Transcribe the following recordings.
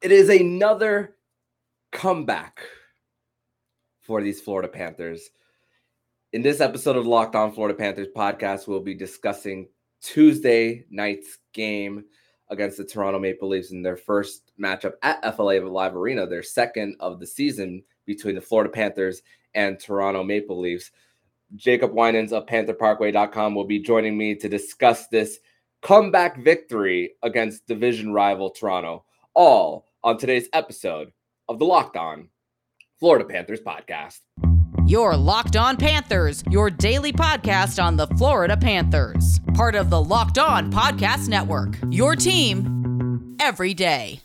it is another comeback for these Florida Panthers. In this episode of Locked On Florida Panthers podcast, we'll be discussing Tuesday night's game against the Toronto Maple Leafs in their first matchup at FLA Live Arena, their second of the season between the Florida Panthers and Toronto Maple Leafs. Jacob Winans of PantherParkway.com will be joining me to discuss this comeback victory against division rival Toronto, all on today's episode of the Locked On Florida Panthers podcast. Your Locked On Panthers, your daily podcast on the Florida Panthers, part of the Locked On Podcast Network. Your team every day.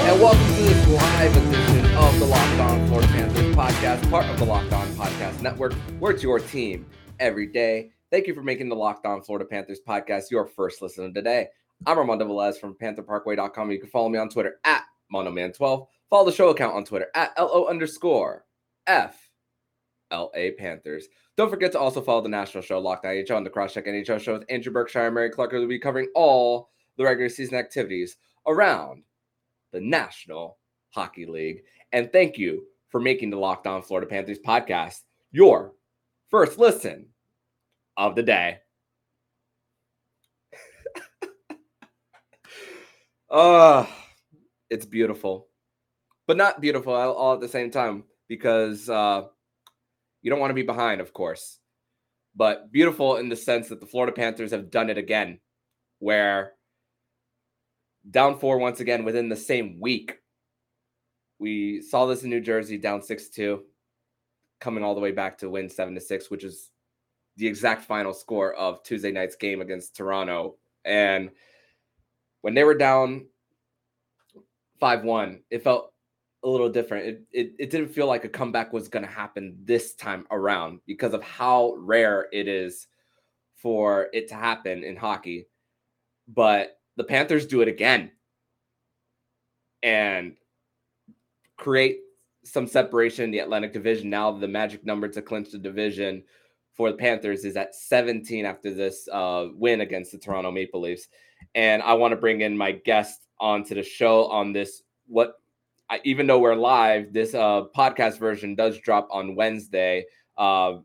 And welcome to this live edition of the Locked On Florida Panthers podcast, part of the Locked On Podcast Network. We're your team every day. Thank you for making the Locked On Florida Panthers podcast your first listen today. I'm Armando Velez from PantherParkway.com. You can follow me on Twitter at Monoman12. Follow the show account on Twitter at LO underscore F LA Panthers. Don't forget to also follow the national show Locked On NHL and the Crosscheck NHL show with Andrew Berkshire and Mary Clark. Will be covering all the regular season activities around the National Hockey League. And thank you for making the Locked On Florida Panthers podcast your first listen of the day. uh, it's beautiful, but not beautiful all, all at the same time because uh, you don't want to be behind, of course, but beautiful in the sense that the Florida Panthers have done it again, where down four once again within the same week. We saw this in New Jersey down 6 2, coming all the way back to win 7 to 6, which is the exact final score of Tuesday night's game against Toronto. And when they were down 5 1, it felt a little different. It, it, it didn't feel like a comeback was going to happen this time around because of how rare it is for it to happen in hockey. But the Panthers do it again and create some separation in the Atlantic Division. Now the magic number to clinch the division for the Panthers is at 17 after this uh, win against the Toronto Maple Leafs. And I want to bring in my guest onto the show on this. What, I, even though we're live, this uh, podcast version does drop on Wednesday. Uh,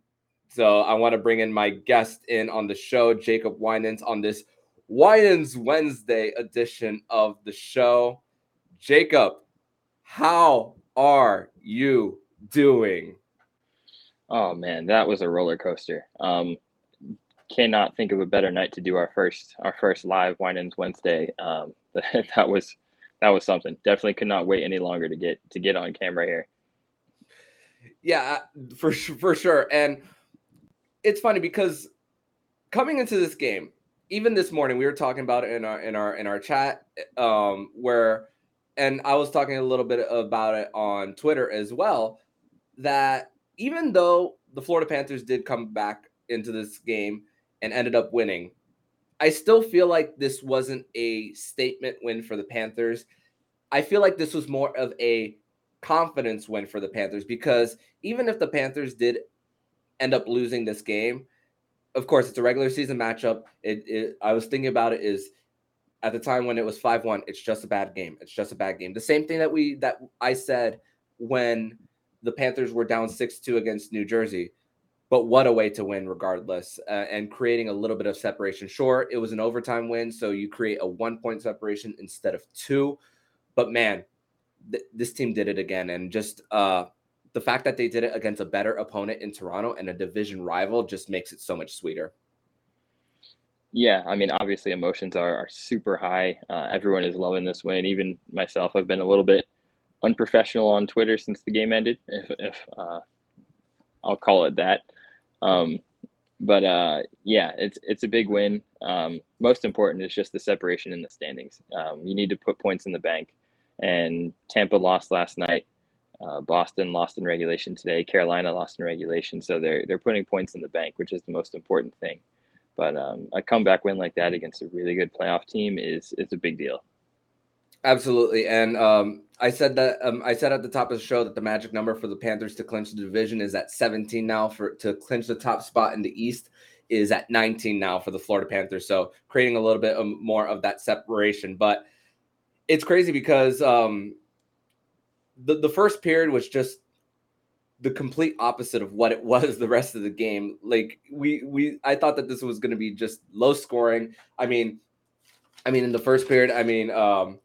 so I want to bring in my guest in on the show, Jacob Winans, on this Winans Wednesday edition of the show. Jacob, how are you doing? Oh man, that was a roller coaster. Um, cannot think of a better night to do our first our first live Winans Wednesday. Um, that was that was something. Definitely could not wait any longer to get to get on camera here. Yeah, for for sure. And it's funny because coming into this game, even this morning we were talking about it in our in our in our chat um where and I was talking a little bit about it on Twitter as well that even though the Florida Panthers did come back into this game and ended up winning I still feel like this wasn't a statement win for the Panthers. I feel like this was more of a confidence win for the Panthers because even if the Panthers did end up losing this game, of course, it's a regular season matchup. It, it, I was thinking about it is at the time when it was 5-1, it's just a bad game. It's just a bad game. The same thing that we that I said when the Panthers were down 6-2 against New Jersey. But what a way to win regardless uh, and creating a little bit of separation. Sure, it was an overtime win, so you create a 1 point separation instead of 2. But man, th- this team did it again and just uh the fact that they did it against a better opponent in Toronto and a division rival just makes it so much sweeter. Yeah, I mean, obviously emotions are, are super high. Uh, everyone is loving this win. Even myself, I've been a little bit unprofessional on Twitter since the game ended, if, if uh, I'll call it that. Um, but uh, yeah, it's it's a big win. Um, most important is just the separation in the standings. Um, you need to put points in the bank, and Tampa lost last night. Uh, Boston lost in regulation today. Carolina lost in regulation, so they're they're putting points in the bank, which is the most important thing. But um, a comeback win like that against a really good playoff team is is a big deal. Absolutely, and um, I said that um, I said at the top of the show that the magic number for the Panthers to clinch the division is at 17 now. For to clinch the top spot in the East is at 19 now for the Florida Panthers. So creating a little bit more of that separation. But it's crazy because um, the the first period was just the complete opposite of what it was the rest of the game. Like we we I thought that this was going to be just low scoring. I mean, I mean in the first period, I mean um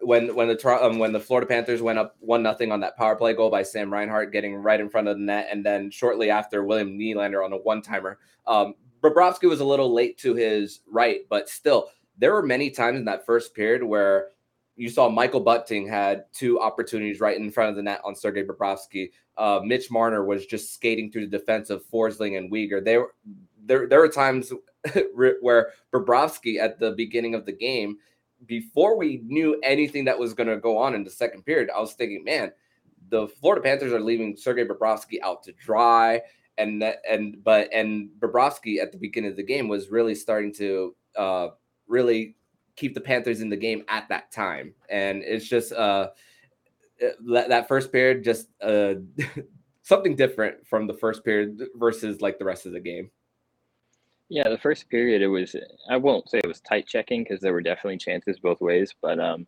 when when the um, when the Florida Panthers went up one nothing on that power play goal by Sam Reinhart, getting right in front of the net, and then shortly after William Nylander on a one timer. Um, Bobrovsky was a little late to his right, but still, there were many times in that first period where you saw Michael Bunting had two opportunities right in front of the net on Sergei Bobrovsky. Uh, Mitch Marner was just skating through the defense of Forsling and Weegar. They were there. There were times where Bobrovsky at the beginning of the game before we knew anything that was going to go on in the second period, I was thinking, man, the Florida Panthers are leaving Sergei Bobrovsky out to dry. And and but and Bobrovsky at the beginning of the game was really starting to uh, really keep the Panthers in the game at that time. And it's just uh, that, first period just uh, something different from the first period versus like the rest of the game. Yeah, the first period it was I won't say it was tight checking because there were definitely chances both ways, but um,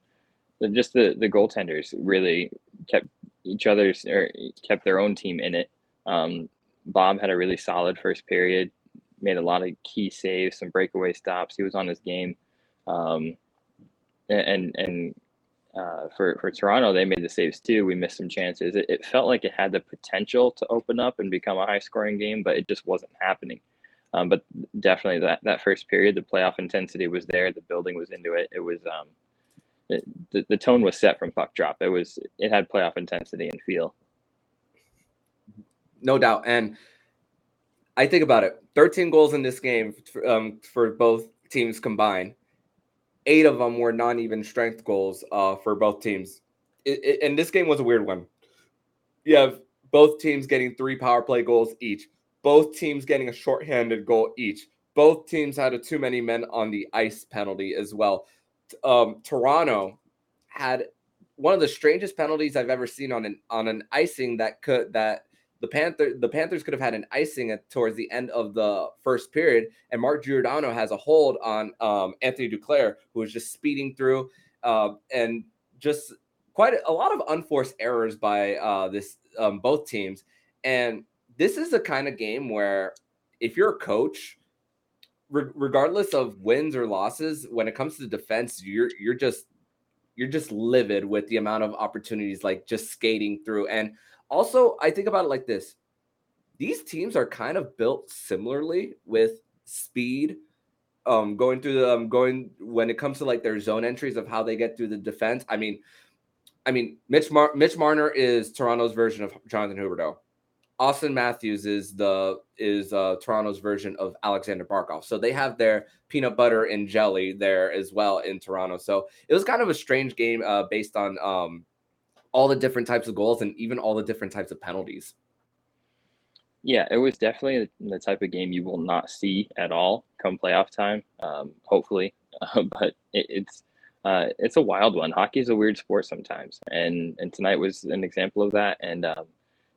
just the the goaltenders really kept each other's or kept their own team in it. Um, Bob had a really solid first period, made a lot of key saves, some breakaway stops. He was on his game, um, and and uh, for for Toronto, they made the saves too. We missed some chances. It, it felt like it had the potential to open up and become a high scoring game, but it just wasn't happening. Um, but definitely that, that first period, the playoff intensity was there. The building was into it. It was um, it, the, the tone was set from puck drop. It was it had playoff intensity and feel. No doubt, and I think about it: 13 goals in this game um, for both teams combined. Eight of them were non-even strength goals uh, for both teams. It, it, and this game was a weird one. You have both teams getting three power play goals each both teams getting a shorthanded goal each. Both teams had a too many men on the ice penalty as well. Um, Toronto had one of the strangest penalties I've ever seen on an on an icing that could that the Panther the Panthers could have had an icing at, towards the end of the first period, and Mark Giordano has a hold on um, Anthony Duclair, who was just speeding through, uh, and just quite a, a, lot of unforced errors by uh, this um, both teams. And this is the kind of game where if you're a coach, re- regardless of wins or losses, when it comes to defense, you're you're just you're just livid with the amount of opportunities like just skating through. And also, I think about it like this: these teams are kind of built similarly with speed. Um, going through the um, going when it comes to like their zone entries of how they get through the defense. I mean, I mean, Mitch Mar- Mitch Marner is Toronto's version of Jonathan Huberdeau. Auston Matthews is the is uh, Toronto's version of Alexander Barkov. So they have their peanut butter and jelly there as well in Toronto. So it was kind of a strange game uh, based on um, all the different types of goals and even all the different types of penalties. Yeah, it was definitely the type of game you will not see at all come playoff time. Um, hopefully, uh, but it, it's uh, it's a wild one. Hockey is a weird sport sometimes, and and tonight was an example of that. And um,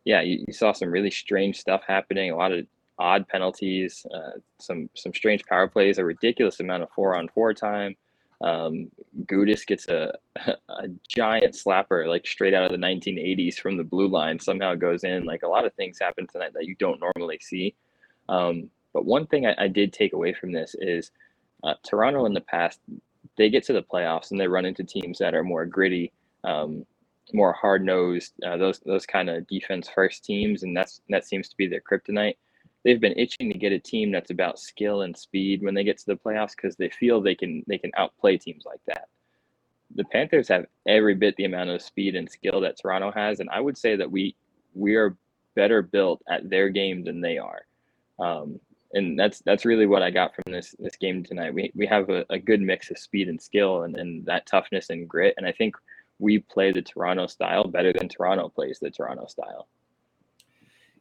yeah, you, you, saw some really strange stuff happening. A lot of odd penalties, uh, some some strange power plays, a ridiculous amount of four on four time. Um, Gudas gets a, a giant slapper like straight out of the 1980s from the blue line. Somehow goes in. Like a lot of things happen tonight that you don't normally see. Um, but one thing I, I, did take away from this is uh, Toronto in the past, they get to the playoffs and they run into teams that are more gritty. Um, more hard nosed, uh, those those kind of defense first teams, and that's that seems to be their kryptonite. They've been itching to get a team that's about skill and speed when they get to the playoffs because they feel they can they can outplay teams like that. The Panthers have every bit the amount of speed and skill that Toronto has, and I would say that we we are better built at their game than they are. Um, and that's that's really what I got from this this game tonight. We we have a, a good mix of speed and skill and, and that toughness and grit. And I think we play the Toronto style better than Toronto plays the Toronto style.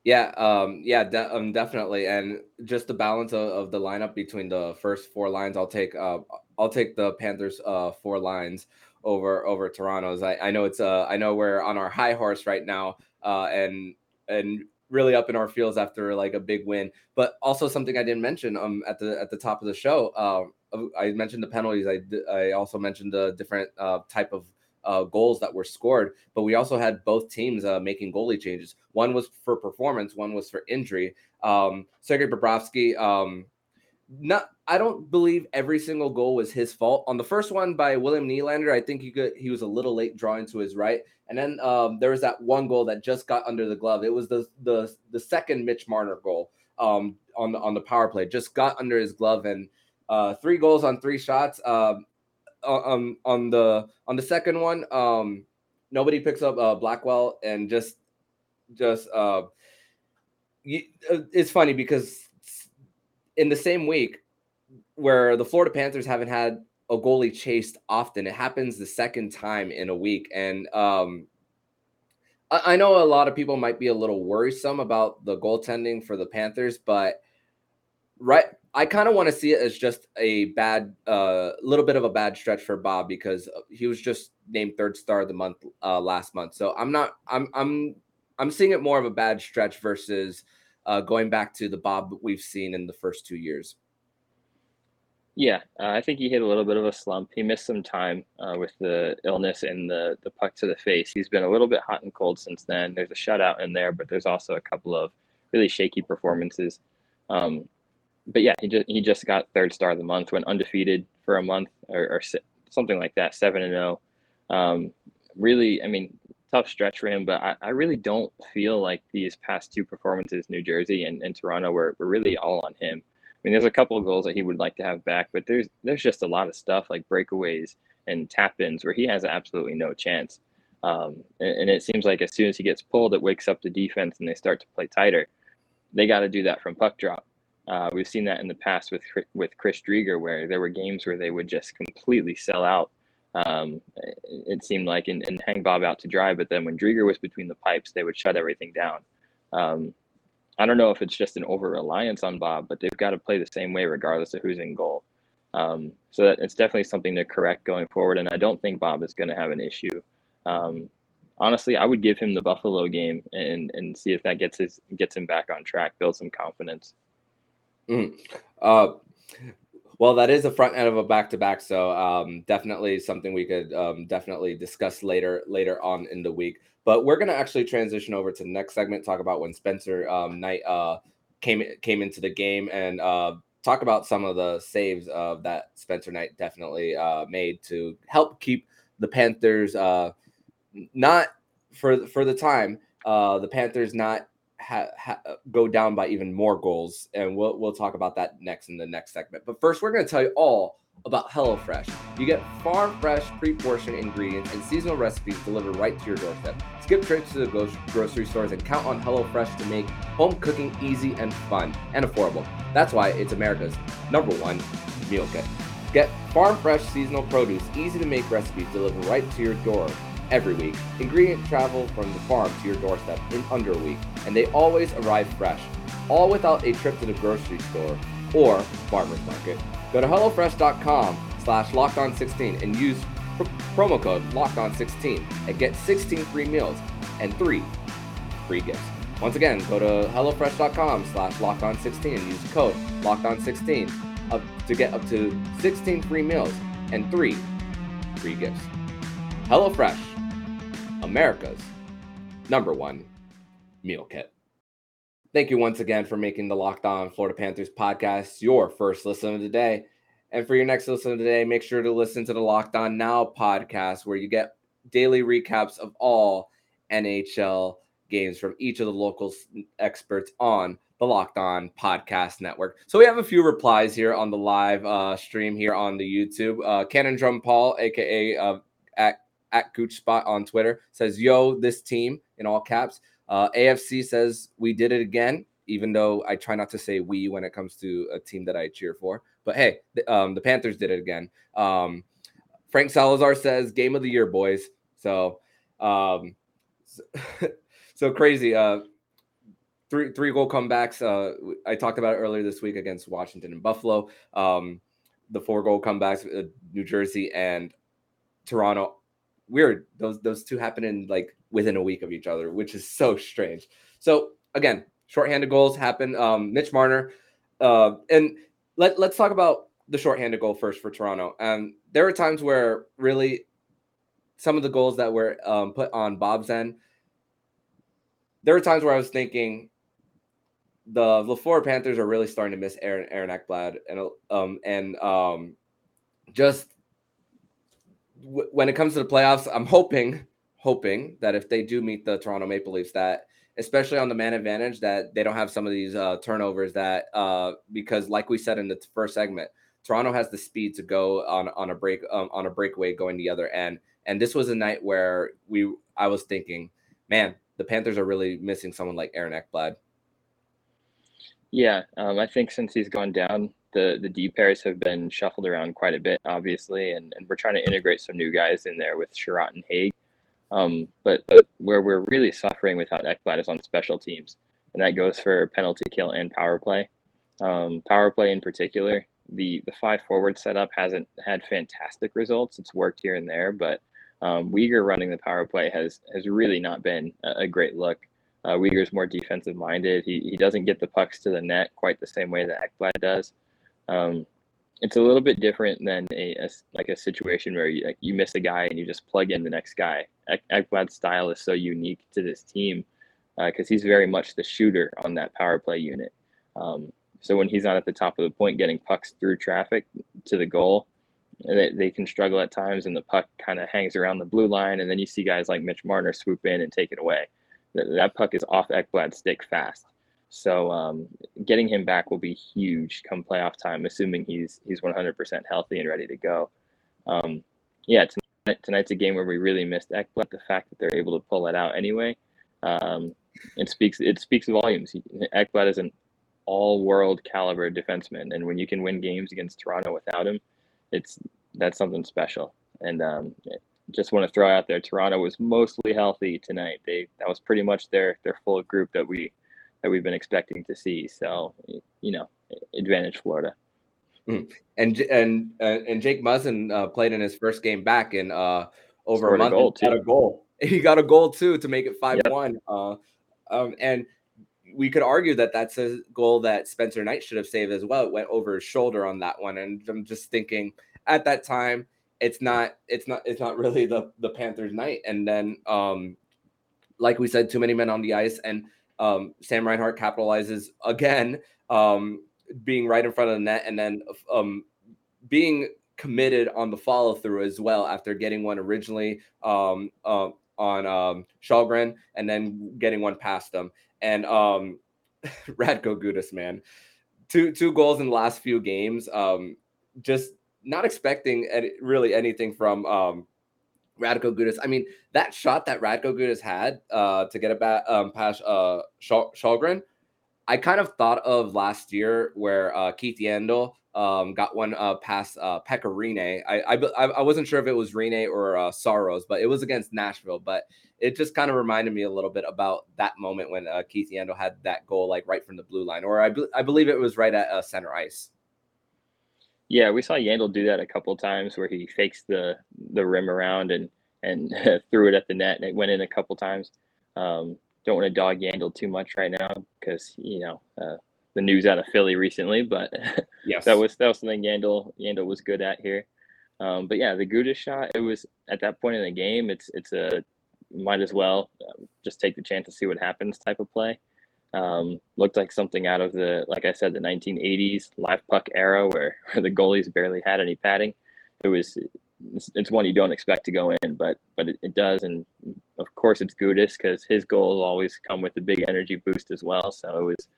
Yeah, um, yeah, de- um, definitely, and just the balance of, of, the lineup between the first four lines. I'll take, uh, I'll take the Panthers' uh, four lines over over Toronto's. I, I know it's uh I know we're on our high horse right now, uh, and and really up in our fields after like a big win. But also something I didn't mention um at the at the top of the show. Uh, I mentioned the penalties. I I also mentioned the different uh, type of uh, goals that were scored, but we also had both teams uh, making goalie changes. One was for performance, one was for injury. Um, Sergei Bobrovsky, um, not I don't believe every single goal was his fault. On the first one by William Nylander, I think he could he was a little late drawing to his right, and then um, there was that one goal that just got under the glove. It was the the the second Mitch Marner goal um, on the on the power play, just got under his glove, and uh, three goals on three shots. Um, um, on the on the second one, um, nobody picks up uh, Blackwell, and just just uh, uh, it's funny because in the same week where the Florida Panthers haven't had a goalie chased often, it happens the second time in a week. And um, I, I know a lot of people might be a little worrisome about the goaltending for the Panthers, but right I kind of want to see it as just a bad, a uh, little bit of a bad stretch for Bob because he was just named third star of the month uh, last month. So I'm not, I'm, I'm, I'm seeing it more of a bad stretch versus uh, going back to the Bob we've seen in the first two years. Yeah, uh, I think he hit a little bit of a slump. He missed some time uh, with the illness and the the puck to the face. He's been a little bit hot and cold since then. There's a shutout in there, but there's also a couple of really shaky performances. Um, but yeah, he just he just got third star of the month, went undefeated for a month or, or something like that, seven and zero. Oh. Um, really, I mean, tough stretch for him, but I, I really don't feel like these past two performances, New Jersey and, and Toronto, were, were really all on him. I mean, there's a couple of goals that he would like to have back, but there's there's just a lot of stuff like breakaways and tap ins where he has absolutely no chance. Um, and, and, it seems like as soon as he gets pulled, it wakes up the defense and they start to play tighter. They got to do that from puck drop. Uh, we've seen that in the past with with Chris Driedger, where there were games where they would just completely sell out um, it seemed like, and, and hang Bob out to dry. But then when Driedger was between the pipes, they would shut everything down. Um, I don't know if it's just an over reliance on Bob, but they've got to play the same way regardless of who's in goal. Um, so that, it's definitely something to correct going forward. And I don't think Bob is going to have an issue. Um, honestly, I would give him the Buffalo game and and see if that gets his gets him back on track, build some confidence. Mm. Uh, well, that is the front end of a back to back, so um, definitely something we could um, definitely discuss later later on in the week. But we're gonna actually transition over to the next segment, talk about when Spencer um, Knight uh, came came into the game, and uh, talk about some of the saves uh, that Spencer Knight definitely uh, made to help keep the Panthers uh, not for for the time uh, the Panthers not ha, ha, go down by even more goals, and we'll we'll talk about that next in the next segment. But first, we're going to tell you all about HelloFresh. You get farm fresh, pre-portioned ingredients and seasonal recipes delivered right to your doorstep. Skip trips to the grocery stores and count on HelloFresh to make home cooking easy and fun and affordable. That's why it's America's number one meal kit. Get farm fresh seasonal produce, easy to make recipes delivered right to your door every week. Ingredient travel from the farm to your doorstep in under a week, and they always arrive fresh, all without a trip to the grocery store or farmer's market. Go to HelloFresh.com slash LockedOn16 and use pr- promo code LockedOn16 and get 16 free meals and three free gifts. Once again, go to HelloFresh.com slash LockedOn16 and use code LockedOn16 up to get up to 16 free meals and three free gifts. HelloFresh America's number one meal kit. Thank you once again for making the Locked On Florida Panthers podcast your first listen of the day. And for your next listen of the day, make sure to listen to the Locked On Now podcast, where you get daily recaps of all NHL games from each of the local experts on the Locked On Podcast Network. So we have a few replies here on the live uh, stream here on the YouTube. Uh, Cannon Drum Paul, aka uh, at at Gooch Spot on Twitter says, "Yo, this team in all caps." Uh, AFC says we did it again, even though I try not to say we when it comes to a team that I cheer for. But hey, the, um, the Panthers did it again. Um, Frank Salazar says, "Game of the year, boys." So, um, so, so crazy. Uh, three three goal comebacks. Uh, I talked about earlier this week against Washington and Buffalo. Um, the four goal comebacks, uh, New Jersey and Toronto. Weird. Those those two happen in like within a week of each other, which is so strange. So again, shorthanded goals happen. Um, Mitch Marner, uh, and let let's talk about the shorthanded goal first for Toronto. And there were times where really some of the goals that were um, put on Bob's end, there were times where I was thinking the Florida Panthers are really starting to miss Aaron Aaron Ekblad and um and um just w- when it comes to the playoffs, I'm hoping hoping that if they do meet the Toronto Maple Leafs, that especially on the man advantage, that they don't have some of these uh, turnovers. That uh, because like we said in the first segment, Toronto has the speed to go on on a break um, on a breakaway going the other end. And this was a night where we I was thinking, man, the Panthers are really missing someone like Aaron Ekblad. Yeah, um, I think since he's gone down, the the D pairs have been shuffled around quite a bit, obviously, and, and we're trying to integrate some new guys in there with Chiarot and Hägg. Um, but, but where we're really suffering without Ekblad is on special teams, and that goes for penalty kill and power play. Um, power play in particular, the the five forward setup hasn't had fantastic results. It's worked here and there, but um, Weegar running the power play has has really not been a, a great look. Uh, Weegar's more defensive minded. He, he doesn't get the pucks to the net quite the same way that Ekblad does. Um, it's a little bit different than a, a, like a situation where you like, you miss a guy and you just plug in the next guy. Ekblad's style is so unique to this team because uh, he's very much the shooter on that power play unit. Um, so when he's not at the top of the point getting pucks through traffic to the goal, they, they can struggle at times and the puck kind of hangs around the blue line. And then you see guys like Mitch Marner swoop in and take it away. That, that puck is off Ekblad's stick fast. So um, getting him back will be huge come playoff time, assuming he's he's 100% healthy and ready to go. Um, yeah, tonight, tonight's a game where we really missed Ekblad. The fact that they're able to pull it out anyway, um, it speaks it speaks volumes. Ekblad is an all-world caliber defenseman, and when you can win games against Toronto without him, it's that's something special. And um, just want to throw out there, Toronto was mostly healthy tonight. They that was pretty much their their full group that we that we've been expecting to see. So you know, advantage Florida. Mm. And and uh, and Jake Muzzin uh, played in his first game back in uh, over Scored a month. A goal, got a goal. He got a goal too to make it five yep. one. Uh, um, and we could argue that that's a goal that Spencer Knight should have saved as well. It went over his shoulder on that one, and I'm just thinking at that time it's not it's not it's not really the the Panthers' night. And then, um, like we said, too many men on the ice, and um, Sam Reinhart capitalizes again, um, being right in front of the net, and then um, being committed on the follow through as well after getting one originally um, uh, on um, Källgren and then getting one past them. And um, Radko Gudas, man, two two goals in the last few games. Um, just not expecting any, really anything from um, Radko Gudas. I mean, that shot that Radko Gudas had uh, to get it back um, past uh, I kind of thought of last year where uh, Keith Yandle um, got one uh, past uh, Rinne. I, I, I wasn't sure if it was Rinne or uh, Saros, but it was against Nashville. But it just kind of reminded me a little bit about that moment when uh, Keith Yandle had that goal like right from the blue line, or I, be- I believe it was right at uh, center ice. Yeah, we saw Yandle do that a couple times where he fakes the the rim around and and threw it at the net, and it went in a couple times. Um, don't want to dog Yandle too much right now because you know uh, the news out of Philly recently, but yes, that was that was something Yandle Yandle was good at here. Um, but yeah, the Gudas shot, it was at that point in the game. It's it's a might as well uh, just take the chance to see what happens type of play. Um, looked like something out of the, like I said, the 1980s live puck era where, where the goalies barely had any padding. It was, it's, it's one you don't expect to go in, but but it, it does, and of course it's Gudas because his goals always come with a big energy boost as well. So it was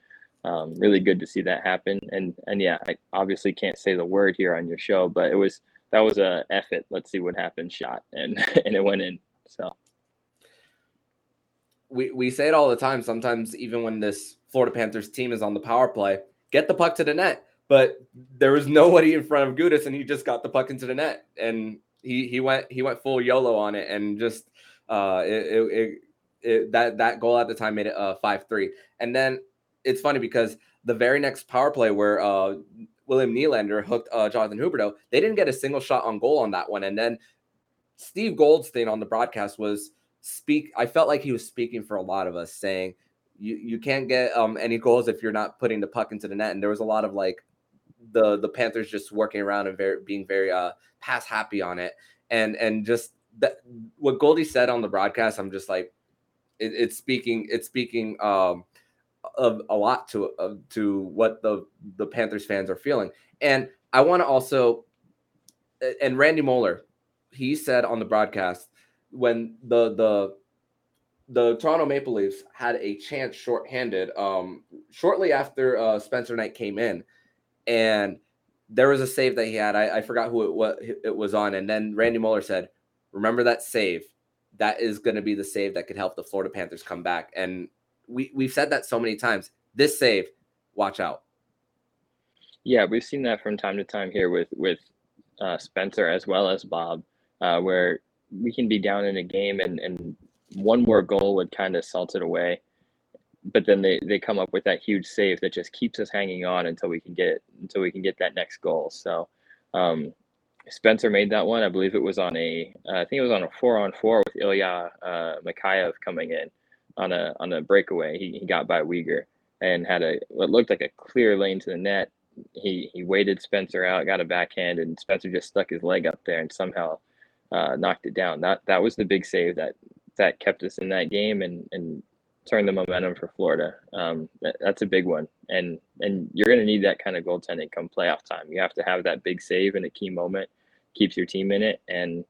um, really good to see that happen. And and yeah, I obviously can't say the word here on your show, but it was that was a effort. Let's see what happens shot, and and it went in. So we, we say it all the time. Sometimes, even when this Florida Panthers team is on the power play, get the puck to the net. But there was nobody in front of Gudas, and he just got the puck into the net, and he he went he went full YOLO on it, and just uh, it, it, it, it that that goal at the time made it uh five three. And then it's funny because the very next power play where uh William Nylander hooked uh, Jonathan Huberdeau, they didn't get a single shot on goal on that one, and then Steve Goldstein on the broadcast was speak. I felt like he was speaking for a lot of us, saying you you can't get um any goals if you're not putting the puck into the net. And there was a lot of like the the Panthers just working around and very being very uh pass happy on it, and and just that what Goldie said on the broadcast. I'm just like it, it's speaking it's speaking um of a lot to uh, to what the the Panthers fans are feeling. And I want to also and Randy Moller he said on the broadcast when the the the Toronto Maple Leafs had a chance shorthanded um shortly after uh Spencer Knight came in and there was a save that he had. I, I forgot who it what it was on and then Randy Moller said, "Remember that save. That is going to be the save that could help the Florida Panthers come back." And we we've said that so many times. This save, watch out. Yeah, we've seen that from time to time here with with uh, Spencer as well as Bob, uh, where we can be down in a game and and one more goal would kind of salt it away, but then they they come up with that huge save that just keeps us hanging on until we can get until we can get that next goal. So. Um, Spencer made that one. I believe it was on a, uh, I think it was on a four on four with Ilya uh, Mikheyev coming in on a on a breakaway. He, he got by Weegar and had a what looked like a clear lane to the net. He he waited Spencer out, got a backhand, and Spencer just stuck his leg up there and somehow uh, knocked it down. That that was the big save that that kept us in that game and and turned the momentum for Florida. Um, that, that's a big one, and and you're going to need that kind of goaltending come playoff time. You have to have that big save in a key moment, keeps your team in it, and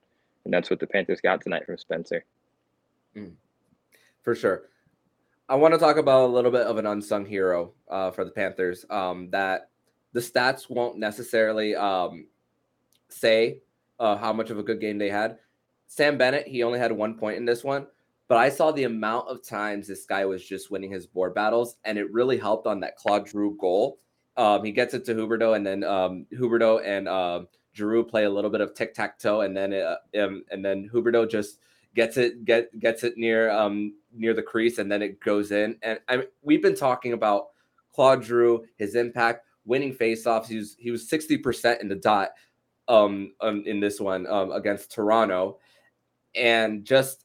and that's what the Panthers got tonight from Spencer. Mm for sure. I want to talk about a little bit of an unsung hero uh, for the Panthers. Um, that the stats won't necessarily um, say uh, how much of a good game they had. Sam Bennett, he only had one point in this one, but I saw the amount of times this guy was just winning his board battles, and it really helped on that Claude Giroux goal. Um, he gets it to Huberdeau, and then um, Huberdeau and uh, Giroux play a little bit of tic tac toe, and then uh, um, and then Huberdeau just gets it get gets it near um near the crease and then it goes in. And I mean, we've been talking about Claude Giroux, his impact, winning faceoffs. He was he was sixty percent in the dot um, um in this one um against Toronto, and just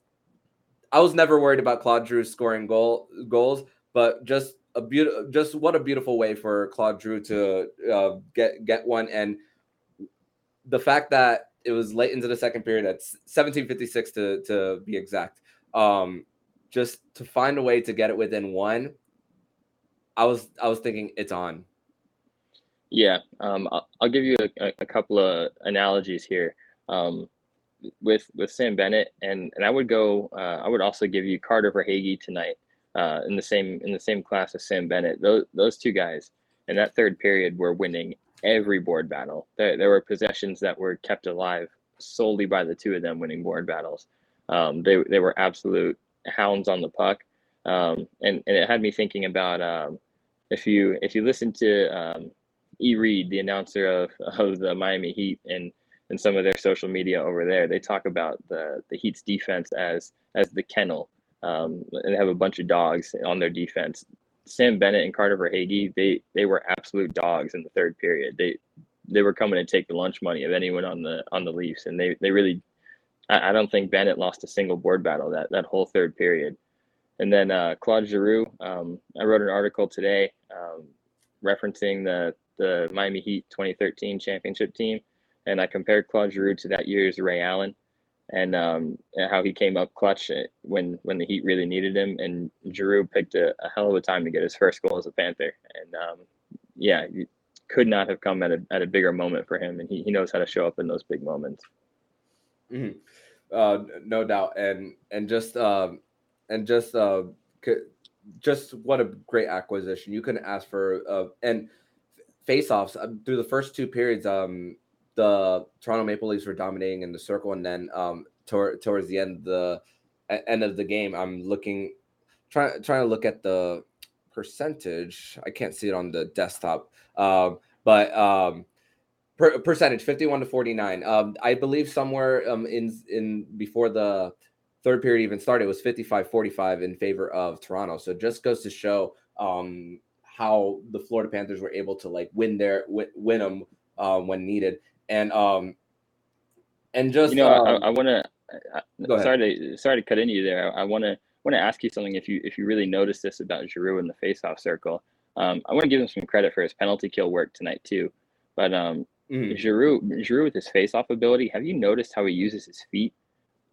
I was never worried about Claude Giroux scoring goal goals, but just a beautiful just what a beautiful way for Claude Giroux to uh, get get one and the fact that it was late into the second period at 1756 to to be exact. Um, just to find a way to get it within one. I was I was thinking it's on. Yeah, um, I'll, give you a, a, couple of analogies here. Um, with with Sam Bennett, and and I would go. Uh, I would also give you Carter Verhaeghe tonight uh, in the same in the same class as Sam Bennett. Those those two guys in that third period were winning every board battle. There, there were possessions that were kept alive solely by the two of them winning board battles. Um, they, they were absolute hounds on the puck. Um, and, and it had me thinking about um, if you if you listen to um, E. Reed, the announcer of, of the Miami Heat, and and some of their social media over there, they talk about the the Heat's defense as as the kennel, um, and they have a bunch of dogs on their defense. Sam Bennett and Carter Verhaeghe, they they were absolute dogs in the third period. They they were coming to take the lunch money of anyone on the on the Leafs, and they they really. I, I don't think Bennett lost a single board battle that that whole third period. And then uh, Claude Giroux, um, I wrote an article today um, referencing the the Miami Heat 2013 championship team, and I compared Claude Giroux to that year's Ray Allen and um, how he came up clutch when when the Heat really needed him. And Giroux picked a, a hell of a time to get his first goal as a Panther. And um, yeah, you could not have come at a at a bigger moment for him, and he, he knows how to show up in those big moments. Mm-hmm. Uh, no doubt, and and just um, and just uh, just what a great acquisition. You couldn't ask for uh, and face-offs uh, through the first two periods. Um, the Toronto Maple Leafs were dominating in the circle, and then um, tor- towards the end the end of the game, I'm looking trying trying to look at the percentage. I can't see it on the desktop, um, but um, per- percentage 51 to 49. Um, I believe somewhere um, in in before the third period even started, it was 55 45 in favor of Toronto. So just goes to show um, how the Florida Panthers were able to like win their win, win them um, when needed and um and just you know um, I want to sorry to sorry to cut into you there. I want to want to ask you something. If you if you really noticed this about Giroux in the faceoff circle, um, I want to give him some credit for his penalty kill work tonight too. But um, mm. Giroux Giroux with his faceoff ability, have you noticed how he uses his feet?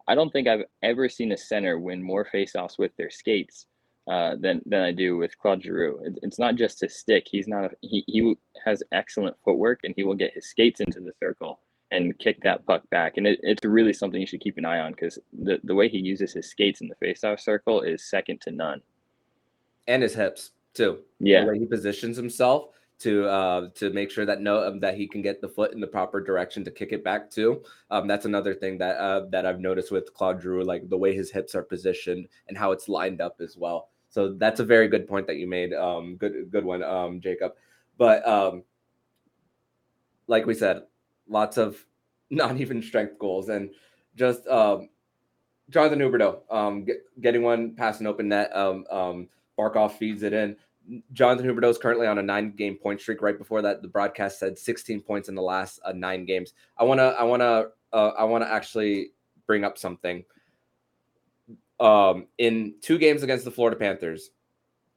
I don't think I've ever seen a center win more faceoffs with their skates uh, than than I do with Claude Giroux. It, it's not just his stick. He's not a, he he has excellent footwork and he will get his skates into the circle and kick that puck back. And it, it's really something you should keep an eye on because the, the way he uses his skates in the faceoff circle is second to none. And his hips too. Yeah. The way he positions himself to uh to make sure that no um, that he can get the foot in the proper direction to kick it back too. Um, that's another thing that uh, that I've noticed with Claude Giroux, like the way his hips are positioned and how it's lined up as well. So that's a very good point that you made. Um, good good one, um, Jacob. But um, like we said, lots of not even strength goals and just um, Jonathan Huberdeau um, get, getting one past an open net. Um, um, Barkov feeds it in. Jonathan Huberdeau is currently on a nine-game point streak. Right before that, the broadcast said 16 points in the last uh, nine games. I wanna, I wanna, uh, I wanna actually bring up something. Um, in two games against the Florida Panthers,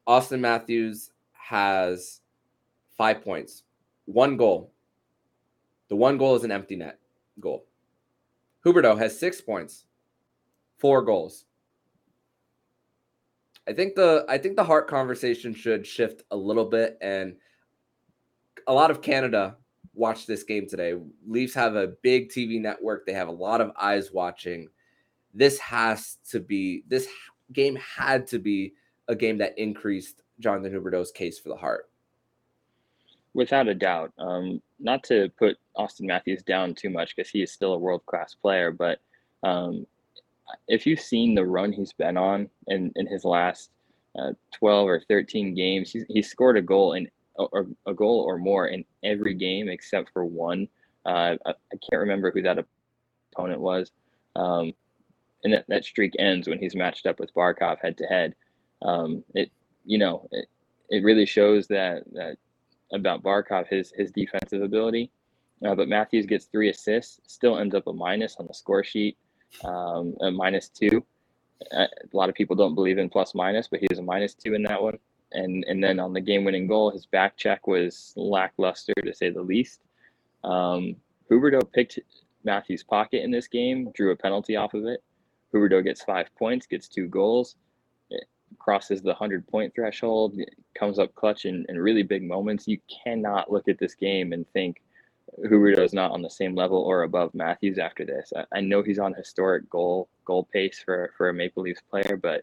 Auston Matthews has five points, one goal, the one goal is an empty net goal. Huberdeau has six points, four goals. I think the I think the Hart conversation should shift a little bit, and a lot of Canada watched this game today. Leafs have a big TV network; they have a lot of eyes watching. This has to be this game had to be a game that increased Jonathan Huberdeau's case for the Hart. Without a doubt. Um, not to put Auston Matthews down too much because he is still a world class player, but um, if you've seen the run he's been on in, in his last uh, 12 or 13 games, he's, he's scored a goal in or a goal or more in every game except for one. Uh, I, I, can't remember who that opponent was. Um, and that, that streak ends when he's matched up with Barkov head to head. It, you know, it, it really shows that, that about Barkov, his his defensive ability. Uh, but Matthews gets three assists, still ends up a minus on the score sheet, um, a minus two. Uh, a lot of people don't believe in plus minus, but he was a minus two in that one. And and then on the game winning goal, his back check was lackluster to say the least. Um, Huberdeau picked Matthews' pocket in this game, drew a penalty off of it. Huberdeau gets five points, gets two goals crosses the 100 point threshold, comes up clutch in, in really big moments, you cannot look at this game and think Huberdeau is not on the same level or above Matthews after this. I, I, know he's on historic goal goal pace for, for a Maple Leafs player, but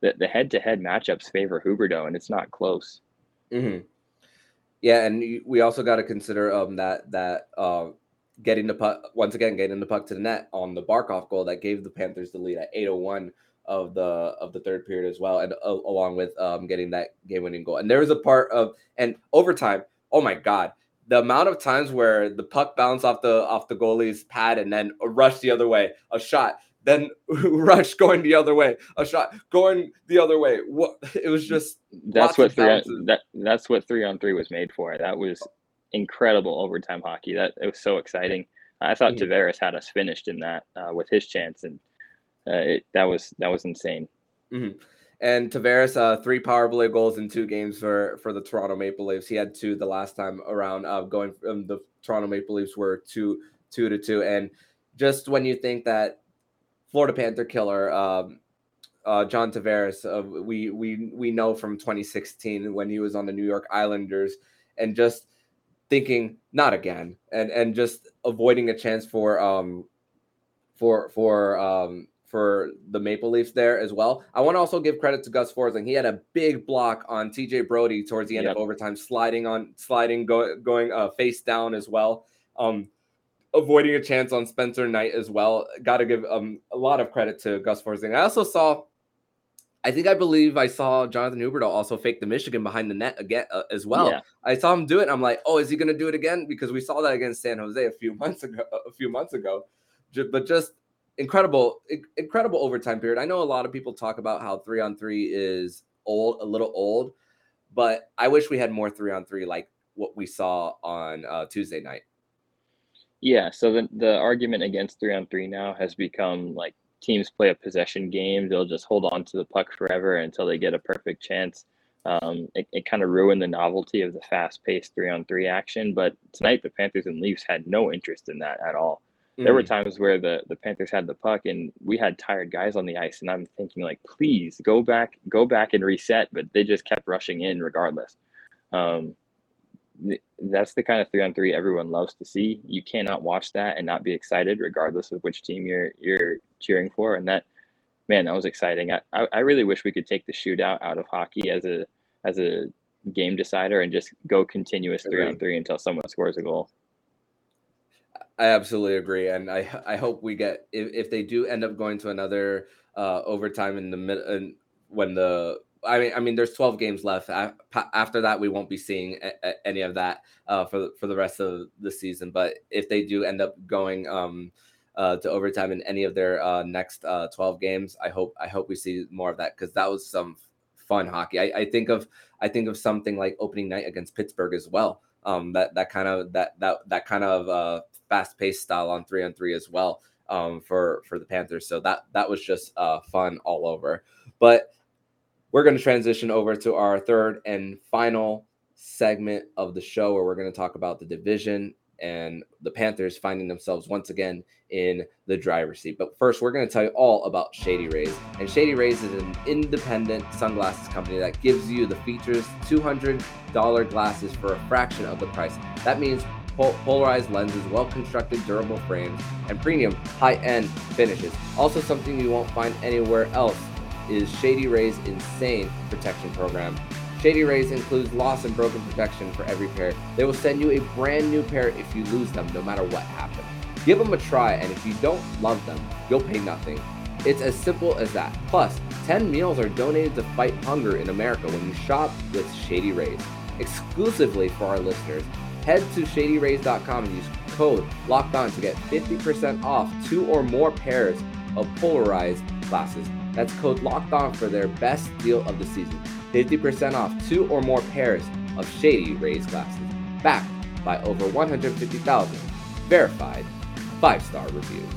the, the head-to-head matchups favor Huberdeau, and it's not close. Mm-hmm. Yeah, and we also got to consider um that that uh, getting the puck once again getting the puck to the net on the Barkov goal that gave the Panthers the lead at 801 of the of the third period as well, and uh, along with um, getting that game-winning goal. And there was a part of and overtime. Oh my god, the amount of times where the puck bounced off the off the goalie's pad and then a rush the other way, a shot, then rush going the other way, a shot going the other way. What it was just that's what three on, that that's what three on three was made for. That was incredible overtime hockey. That it was so exciting. I thought mm-hmm. Tavares had us finished in that uh, with his chance, and uh, it, that was that was insane. Mm-hmm. And Tavares, uh, three power play goals in two games for for the Toronto Maple Leafs. He had two the last time around. Uh, going from the Toronto Maple Leafs were two two to two. And just when you think that Florida Panther killer, um, uh, John Tavares, uh, we we we know from 2016 when he was on the New York Islanders, and just thinking not again, and and just avoiding a chance for um for for um for the Maple Leafs there as well. I want to also give credit to Gus Forsling. He had a big block on TJ Brodie towards the end yep. of overtime, sliding on sliding go, going uh, face down as well. Um, avoiding a chance on Spencer Knight as well. Got to give um, a lot of credit to Gus Forsling. I also saw, I think I believe I saw Jonathan Huberdeau also fake the Michigan behind the net again uh, as well. Yeah. I saw him do it. I'm like, oh, is he going to do it again? Because we saw that against San Jose a few months ago. A few months ago, but just incredible, incredible overtime period. I know a lot of people talk about how three on three is old, a little old, but I wish we had more three on three like what we saw on uh, Tuesday night. Yeah, so the the argument against three on three now has become like teams play a possession game. They'll just hold on to the puck forever until they get a perfect chance. Um, it, it kind of ruined the novelty of the fast paced three on three action. But tonight, the Panthers and Leafs had no interest in that at all. Mm. There were mm. times where the, the Panthers had the puck and we had tired guys on the ice, and I'm thinking like, please go back, go back and reset. But they just kept rushing in regardless. Um, that's the kind of three on three everyone loves to see. You cannot watch that and not be excited, regardless of which team you're you're cheering for. And that, man, that was exciting. I, I, I really wish we could take the shootout out of hockey as a as a game decider and just go continuous three on three until someone scores a goal. I absolutely agree, and I I hope we get if, if they do end up going to another uh, overtime in the mid when the I mean, I mean, there's 12 games left. After that, we won't be seeing any of that uh, for for the rest of the season. But if they do end up going um, uh, to overtime in any of their uh, next uh, 12 games, I hope I hope we see more of that because that was some fun hockey. I, I, think of I think of something like opening night against Pittsburgh as well. Um, that that kind of that that that kind of uh, fast paced style on three on three as well um, for for the Panthers. So that that was just uh, fun all over. But we're going to transition over to our third and final segment of the show where we're going to talk about the division and the Panthers finding themselves once again in the driver's seat. But first, we're going to tell you all about Shady Rays. And Shady Rays is an independent sunglasses company that gives you the features $200 glasses for a fraction of the price. That means polarized lenses, well constructed, durable frames, and premium high end finishes. Also, something you won't find anywhere else is Shady Rays Insane Protection Program. Shady Rays includes loss and broken protection for every pair. They will send you a brand new pair if you lose them, no matter what happens. Give them a try, and if you don't love them, you'll pay nothing. It's as simple as that. Plus, 10 meals are donated to fight hunger in America when you shop with Shady Rays. Exclusively for our listeners, head to shadyrays.com and use code locked on to get 50% off two or more pairs of polarized glasses. That's code locked on for their best deal of the season. 50% off two or more pairs of Shady Rays glasses, backed by over 150,000 verified five star reviews.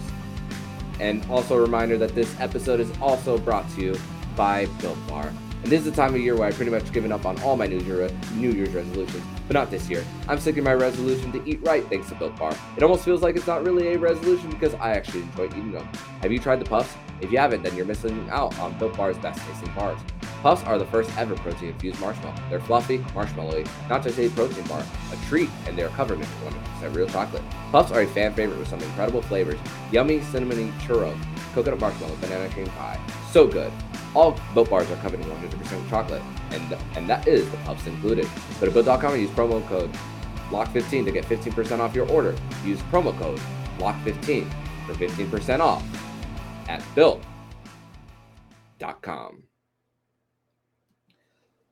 And also a reminder that this episode is also brought to you by Built Bar. This is the time of year where I've pretty much given up on all my New, Year, New Year's resolutions, but not this year. I'm sticking my resolution to eat right thanks to Built Bar. It almost feels like it's not really a resolution because I actually enjoy eating them. Have you tried the puffs? If you haven't, then you're missing out on Built Bar's best tasting bars. Puffs are the first ever protein infused marshmallow. They're fluffy, marshmallowy, not just a protein bar, a treat, and they're covered in 100% real chocolate. Puffs are a fan favorite with some incredible flavors yummy cinnamony churro, coconut marshmallow, banana cream pie. So good. All Built Bars are covered in 100% chocolate, and, and that is the Puffs included. Go to Built.com and use promo code LOCK15 to get 15% off your order. Use promo code LOCK15 for 15% off at built.com.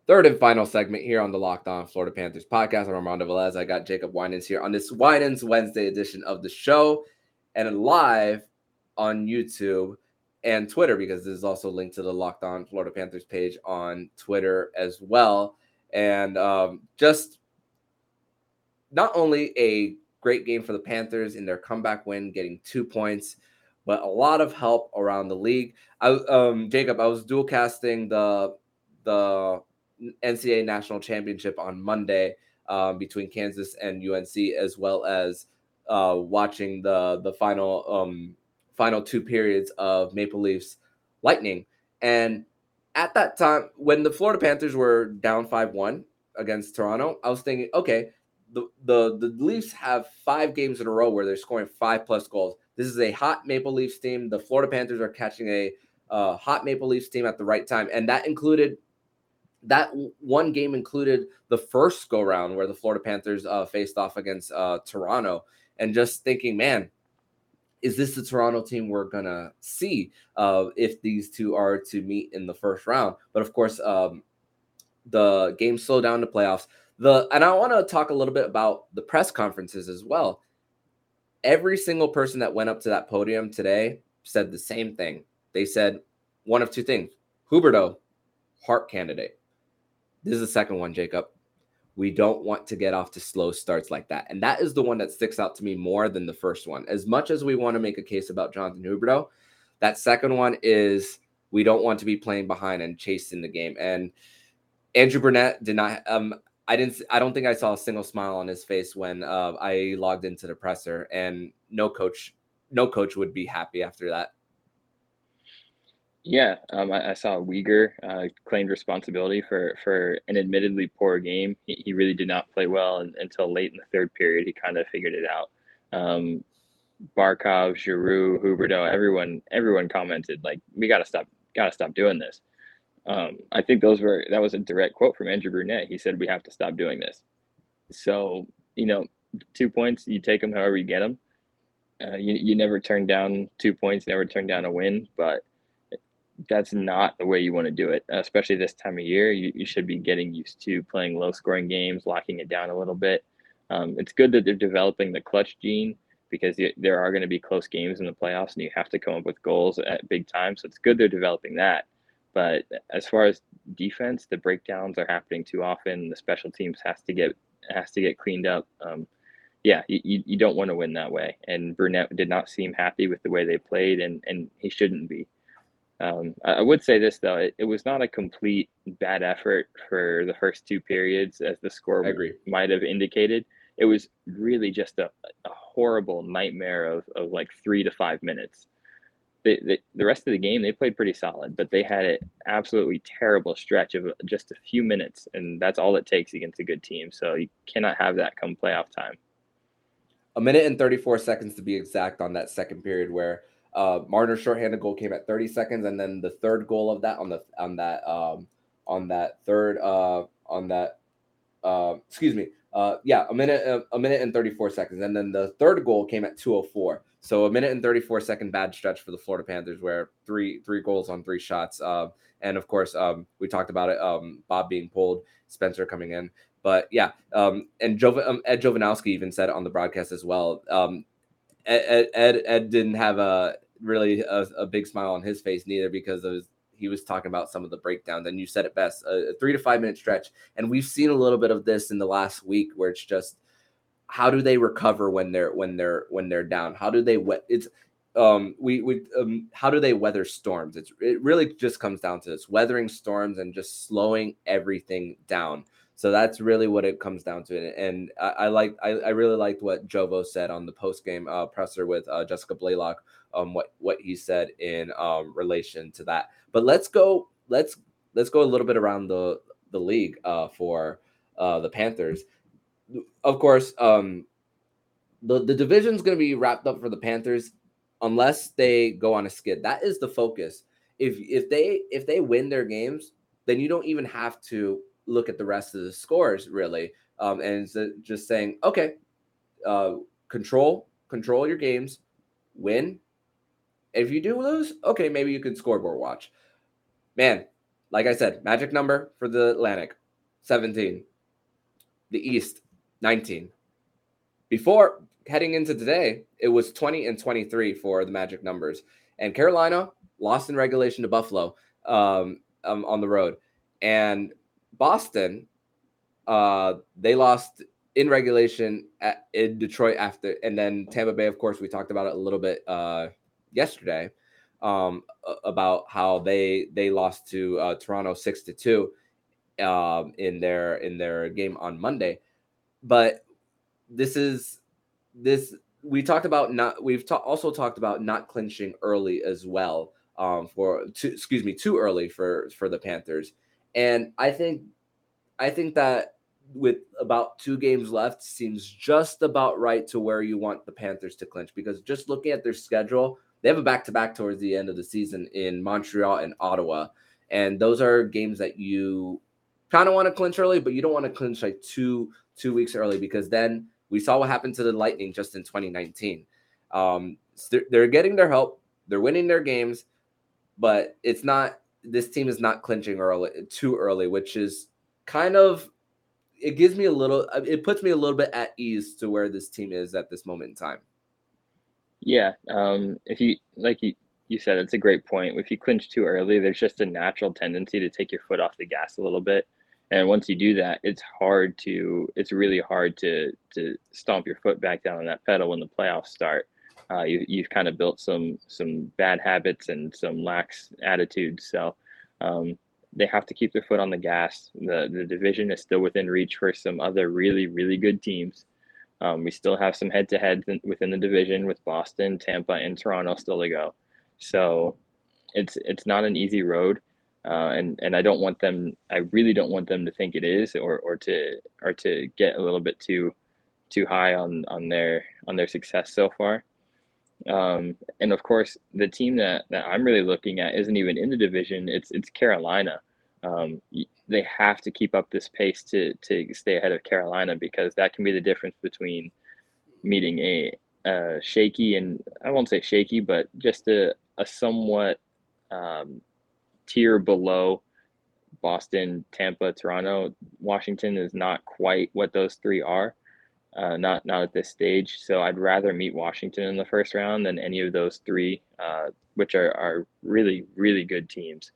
Third and final segment here on the Locked On Florida Panthers podcast. I'm Armando Velez. I got Jacob Winans here on this Winans Wednesday edition of the show and live on YouTube and Twitter because this is also linked to the Locked On Florida Panthers page on Twitter as well. And um, just not only a great game for the Panthers in their comeback win, getting two points, but a lot of help around the league. I, um, Jacob, I was dual casting the the NCAA national championship on Monday um, between Kansas and UNC, as well as uh, watching the the final um, final two periods of Maple Leafs Lightning. And at that time, when the Florida Panthers were down five one against Toronto, I was thinking, okay, the, the the Leafs have five games in a row where they're scoring five plus goals. This is a hot Maple Leafs team. The Florida Panthers are catching a uh, hot Maple Leafs team at the right time, and that included that one game included the first go round where the Florida Panthers uh, faced off against uh, Toronto, and just thinking, man, is this the Toronto team we're gonna see uh, if these two are to meet in the first round? But of course, um, the game slowed down the playoffs. The and I want to talk a little bit about the press conferences as well every single person that went up to that podium today said the same thing. They said one of two things Huberdeau, Hart candidate. This is the second one, Jacob. We don't want to get off to slow starts like that. And that is the one that sticks out to me more than the first one. As much as we want to make a case about Jonathan Huberdeau, that second one is we don't want to be playing behind and chasing the game. And Andrew Brunette did not. Um, I didn't. I don't think I saw a single smile on his face when uh, I logged into the presser, and no coach, no coach would be happy after that. Yeah, um, I, I, saw Weegar uh, claimed responsibility for for an admittedly poor game. He, he really did not play well and, until late in the third period. He kind of figured it out. Um, Barkov, Giroux, Huberdeau, everyone everyone commented like, "We got to stop, got to stop doing this." Um, I think those were that was a direct quote from Andrew Brunette. He said, "We have to stop doing this." So you know, two points, you take them however you get them. Uh, you you never turn down two points, never turn down a win, but that's not the way you want to do it, especially this time of year. You, you should be getting used to playing low scoring games, locking it down a little bit. Um, it's good that they're developing the clutch gene because there are going to be close games in the playoffs and you have to come up with goals at big time. So it's good they're developing that. But as far as defense, the breakdowns are happening too often. The special teams has to get has to get cleaned up. Um, yeah, you, you don't want to win that way. And Brunette did not seem happy with the way they played, and, and he shouldn't be. Um, I would say this though, it, it, was not a complete bad effort for the first two periods, as the score might have indicated. It was really just a, a horrible nightmare of, of like three to five minutes. The, the, the rest of the game, they played pretty solid, but they had an absolutely terrible stretch of just a few minutes, and that's all it takes against a good team. So you cannot have that come playoff time. A minute and 34 seconds to be exact on that second period where – uh, Marner's shorthanded goal came at 30 seconds, and then the third goal of that on the on that um, on that third uh, on that uh, excuse me uh, yeah a minute uh, a minute and 34 seconds, and then the third goal came at 204. So a minute and 34 second bad stretch for the Florida Panthers, where three three goals on three shots, uh, and of course um, we talked about it. Um, Bob being pulled, Spencer coming in, but yeah, um, and Jov- um, Ed Jovanovski even said on the broadcast as well. Um, Ed, Ed, Ed didn't have a really a, a, big smile on his face neither because his, he was talking about some of the breakdowns and you said it best a, a three to five minute stretch. And we've seen a little bit of this in the last week where it's just how do they recover when they're when they're when they're down? How do they it's um we we um how do they weather storms? It's it really just comes down to this weathering storms and just slowing everything down so that's really what it comes down to. And I, I like I, I, really liked what Jovo said on the post game uh, presser with uh, Jessica Blaylock. Um, what what he said in um, relation to that. But let's go let's let's go a little bit around the the league uh, for uh, the Panthers. Of course, um, the the division's going to be wrapped up for the Panthers unless they go on a skid. That is the focus. If if they if they win their games, then you don't even have to look at the rest of the scores really, um, and just saying, okay, uh, control control your games, win. If you do lose, okay, maybe you can scoreboard watch. Man, like I said, magic number for the Atlantic, 17. The East, 19. Before heading into today, it was 20 and 23 for the magic numbers. And Carolina lost in regulation to Buffalo um, um, on the road. And Boston, uh, they lost in regulation at, in Detroit after, and then Tampa Bay. Of course, we talked about it a little bit uh, yesterday um, about how they they lost to uh, Toronto six to two um, in their in their game on Monday. But this is this we talked about not we've ta- also talked about not clinching early as well um, for to, excuse me too early for for the Panthers and I think I think that with about two games left seems just about right to where you want the Panthers to clinch because just looking at their schedule, they have a back to back towards the end of the season in Montreal and Ottawa. And those are games that you kind of want to clinch early, but you don't want to clinch like two two weeks early because then we saw what happened to the Lightning just in 2019. Um, they're, they're getting their help, they're winning their games, but it's not this team is not clinching early too early, which is kind of it gives me a little uh, it puts me a little bit at ease to where this team is at this moment in time. Yeah, um, if you like you you said, it's a great point. If you clinch too early, there's just a natural tendency to take your foot off the gas a little bit, and once you do that, it's hard to it's really hard to to stomp your foot back down on that pedal when the playoffs start. Uh, you, you've kind of built some some bad habits and some lax attitudes. So um, they have to keep their foot on the gas. The the division is still within reach for some other really really good teams. Um, we still have some head to head within the division with Boston, Tampa, and Toronto still to go. So it's it's not an easy road, uh, and and I don't want them. I really don't want them to think it is, or or to or to get a little bit too too high on on their on their success so far. Um, and of course, the team that, that I'm really looking at isn't even in the division. It's it's Carolina. Um, they have to keep up this pace to to stay ahead of Carolina because that can be the difference between meeting a uh, shaky and I won't say shaky, but just a a somewhat um, tier below Boston, Tampa, Toronto. Washington is not quite what those three are uh, not not at this stage. So I'd rather meet Washington in the first round than any of those three, uh, which are, are really really good teams.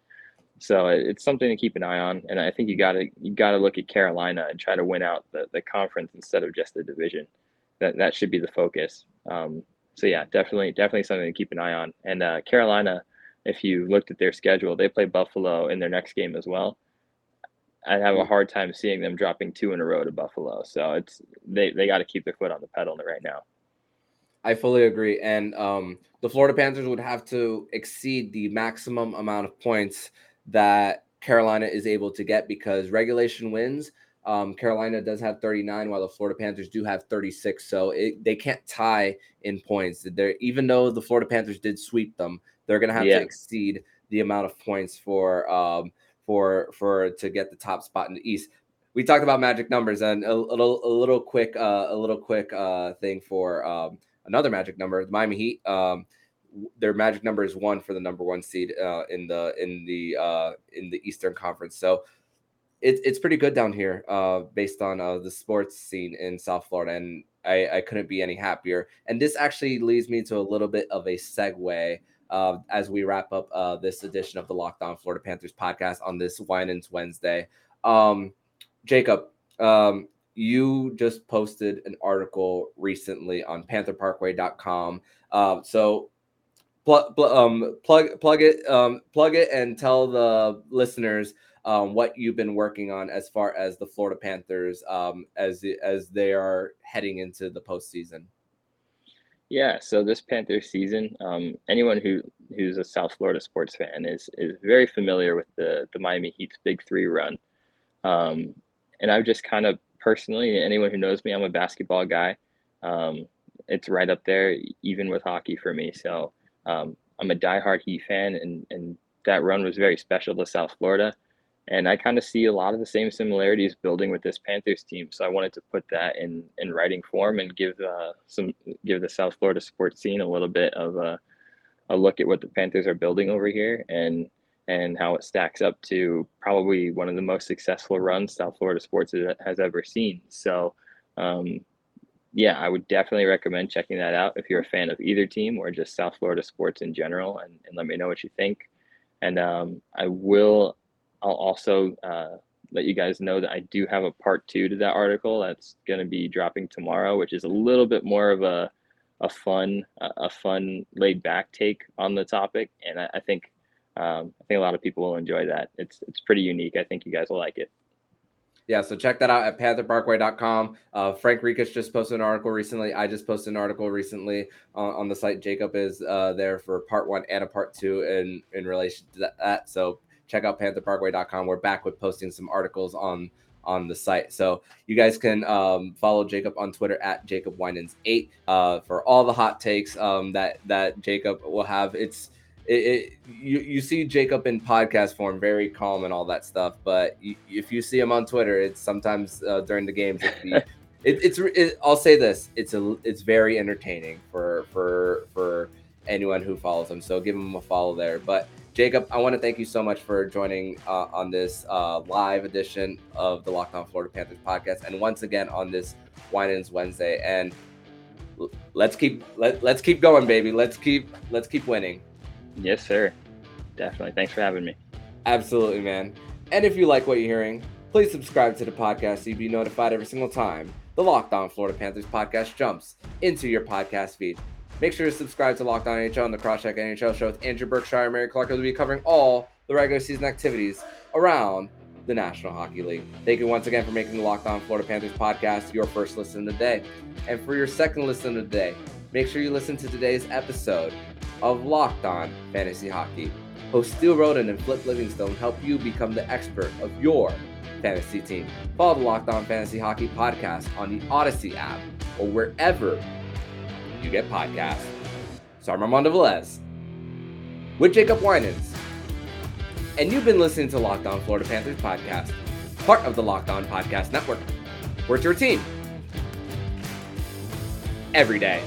So it's something to keep an eye on, and I think you got to you got to look at Carolina and try to win out the, the conference instead of just the division. That that should be the focus. Um, so yeah, definitely definitely something to keep an eye on. And uh, Carolina, if you looked at their schedule, they play Buffalo in their next game as well. I'd have a hard time seeing them dropping two in a row to Buffalo. So it's they they got to keep their foot on the pedal right now. I fully agree, and um, the Florida Panthers would have to exceed the maximum amount of points that Carolina is able to get because regulation wins. Um, Carolina does have 39, while the Florida Panthers do have 36. So it, they can't tie in points. They're, even though the Florida Panthers did sweep them, they're going to have yeah. to exceed the amount of points for um, for for to get the top spot in the East. We talked about magic numbers and a, little a little quick uh, a little quick uh, thing for um, another magic number. The Miami Heat. Um, their magic number is one for the number one seed uh, in the in the uh, in the Eastern Conference. So it's it's pretty good down here uh, based on uh, the sports scene in South Florida, and I, I couldn't be any happier. And this actually leads me to a little bit of a segue uh, as we wrap up uh, this edition of the Locked On Florida Panthers podcast on this Winans Wednesday. Um, Jacob, um, you just posted an article recently on PantherParkway.com. Uh, so plug, pl- um, plug, plug it, um, plug it, and tell the listeners um, what you've been working on as far as the Florida Panthers um, as as they are heading into the postseason. Yeah, so this Panthers season, um, anyone who who's a South Florida sports fan is is very familiar with the the Miami Heat's Big Three run, um, and I've just kind of personally, anyone who knows me, I'm a basketball guy. Um, it's right up there, even with hockey for me. So um, I'm a diehard Heat fan, and and that run was very special to South Florida and I kind of see a lot of the same similarities building with this Panthers team. So I wanted to put that in in writing form and give uh, some give the South Florida sports scene a little bit of a, a look at what the Panthers are building over here and and how it stacks up to probably one of the most successful runs South Florida sports has ever seen. So. Um, yeah, I would definitely recommend checking that out if you're a fan of either team or just South Florida sports in general, and, and let me know what you think. And um, I will I'll also uh, let you guys know that I do have a part two to that article that's going to be dropping tomorrow, which is a little bit more of a a fun a fun laid back take on the topic, and I, I think um, I think a lot of people will enjoy that. It's it's pretty unique. I think you guys will like it. Yeah, so check that out at pantherparkway.com. Uh, Frank Rikic just posted an article recently. I just posted an article recently on, on the site. Jacob is uh, there for part one and a part two in in relation to that. So check out pantherparkway.com. We're back with posting some articles on on the site. So you guys can um, follow Jacob on Twitter at Jacob Winans8 uh, for all the hot takes um, that that Jacob will have. It's it, it, you you see Jacob in podcast form, very calm and all that stuff. But you, if you see him on Twitter, it's sometimes uh, during the games. It, it's it, I'll say this: it's a it's very entertaining for for for anyone who follows him. So give him a follow there. But Jacob, I want to thank you so much for joining uh, on this uh, live edition of the Locked On Florida Panthers podcast, and once again on this Winans Wednesday. And let's keep let, let's keep going, baby. Let's keep let's keep winning. Yes, sir. Definitely. Thanks for having me. Absolutely, man. And if you like what you're hearing, Please subscribe to the podcast so you'll be notified every single time the Locked On Florida Panthers podcast jumps into your podcast feed. Make sure to subscribe to Locked On NHL and the Crosscheck NHL show with Andrew Berkshire, and Mary Clark, will be covering all the regular season activities around the National Hockey League. Thank you once again for making the Locked On Florida Panthers podcast your first listen of the day. And for your second listen of the day, make sure you listen to today's episode of Locked On Fantasy Hockey. Host Steele Roden and Flip Livingstone help you become the expert of your fantasy team. Follow the Locked On Fantasy Hockey podcast on the Audacy app or wherever you get podcasts. So I'm Armando Velez with Jacob Winans. And you've been listening to Locked On Florida Panthers podcast, part of the Locked On Podcast Network. We're your team every day.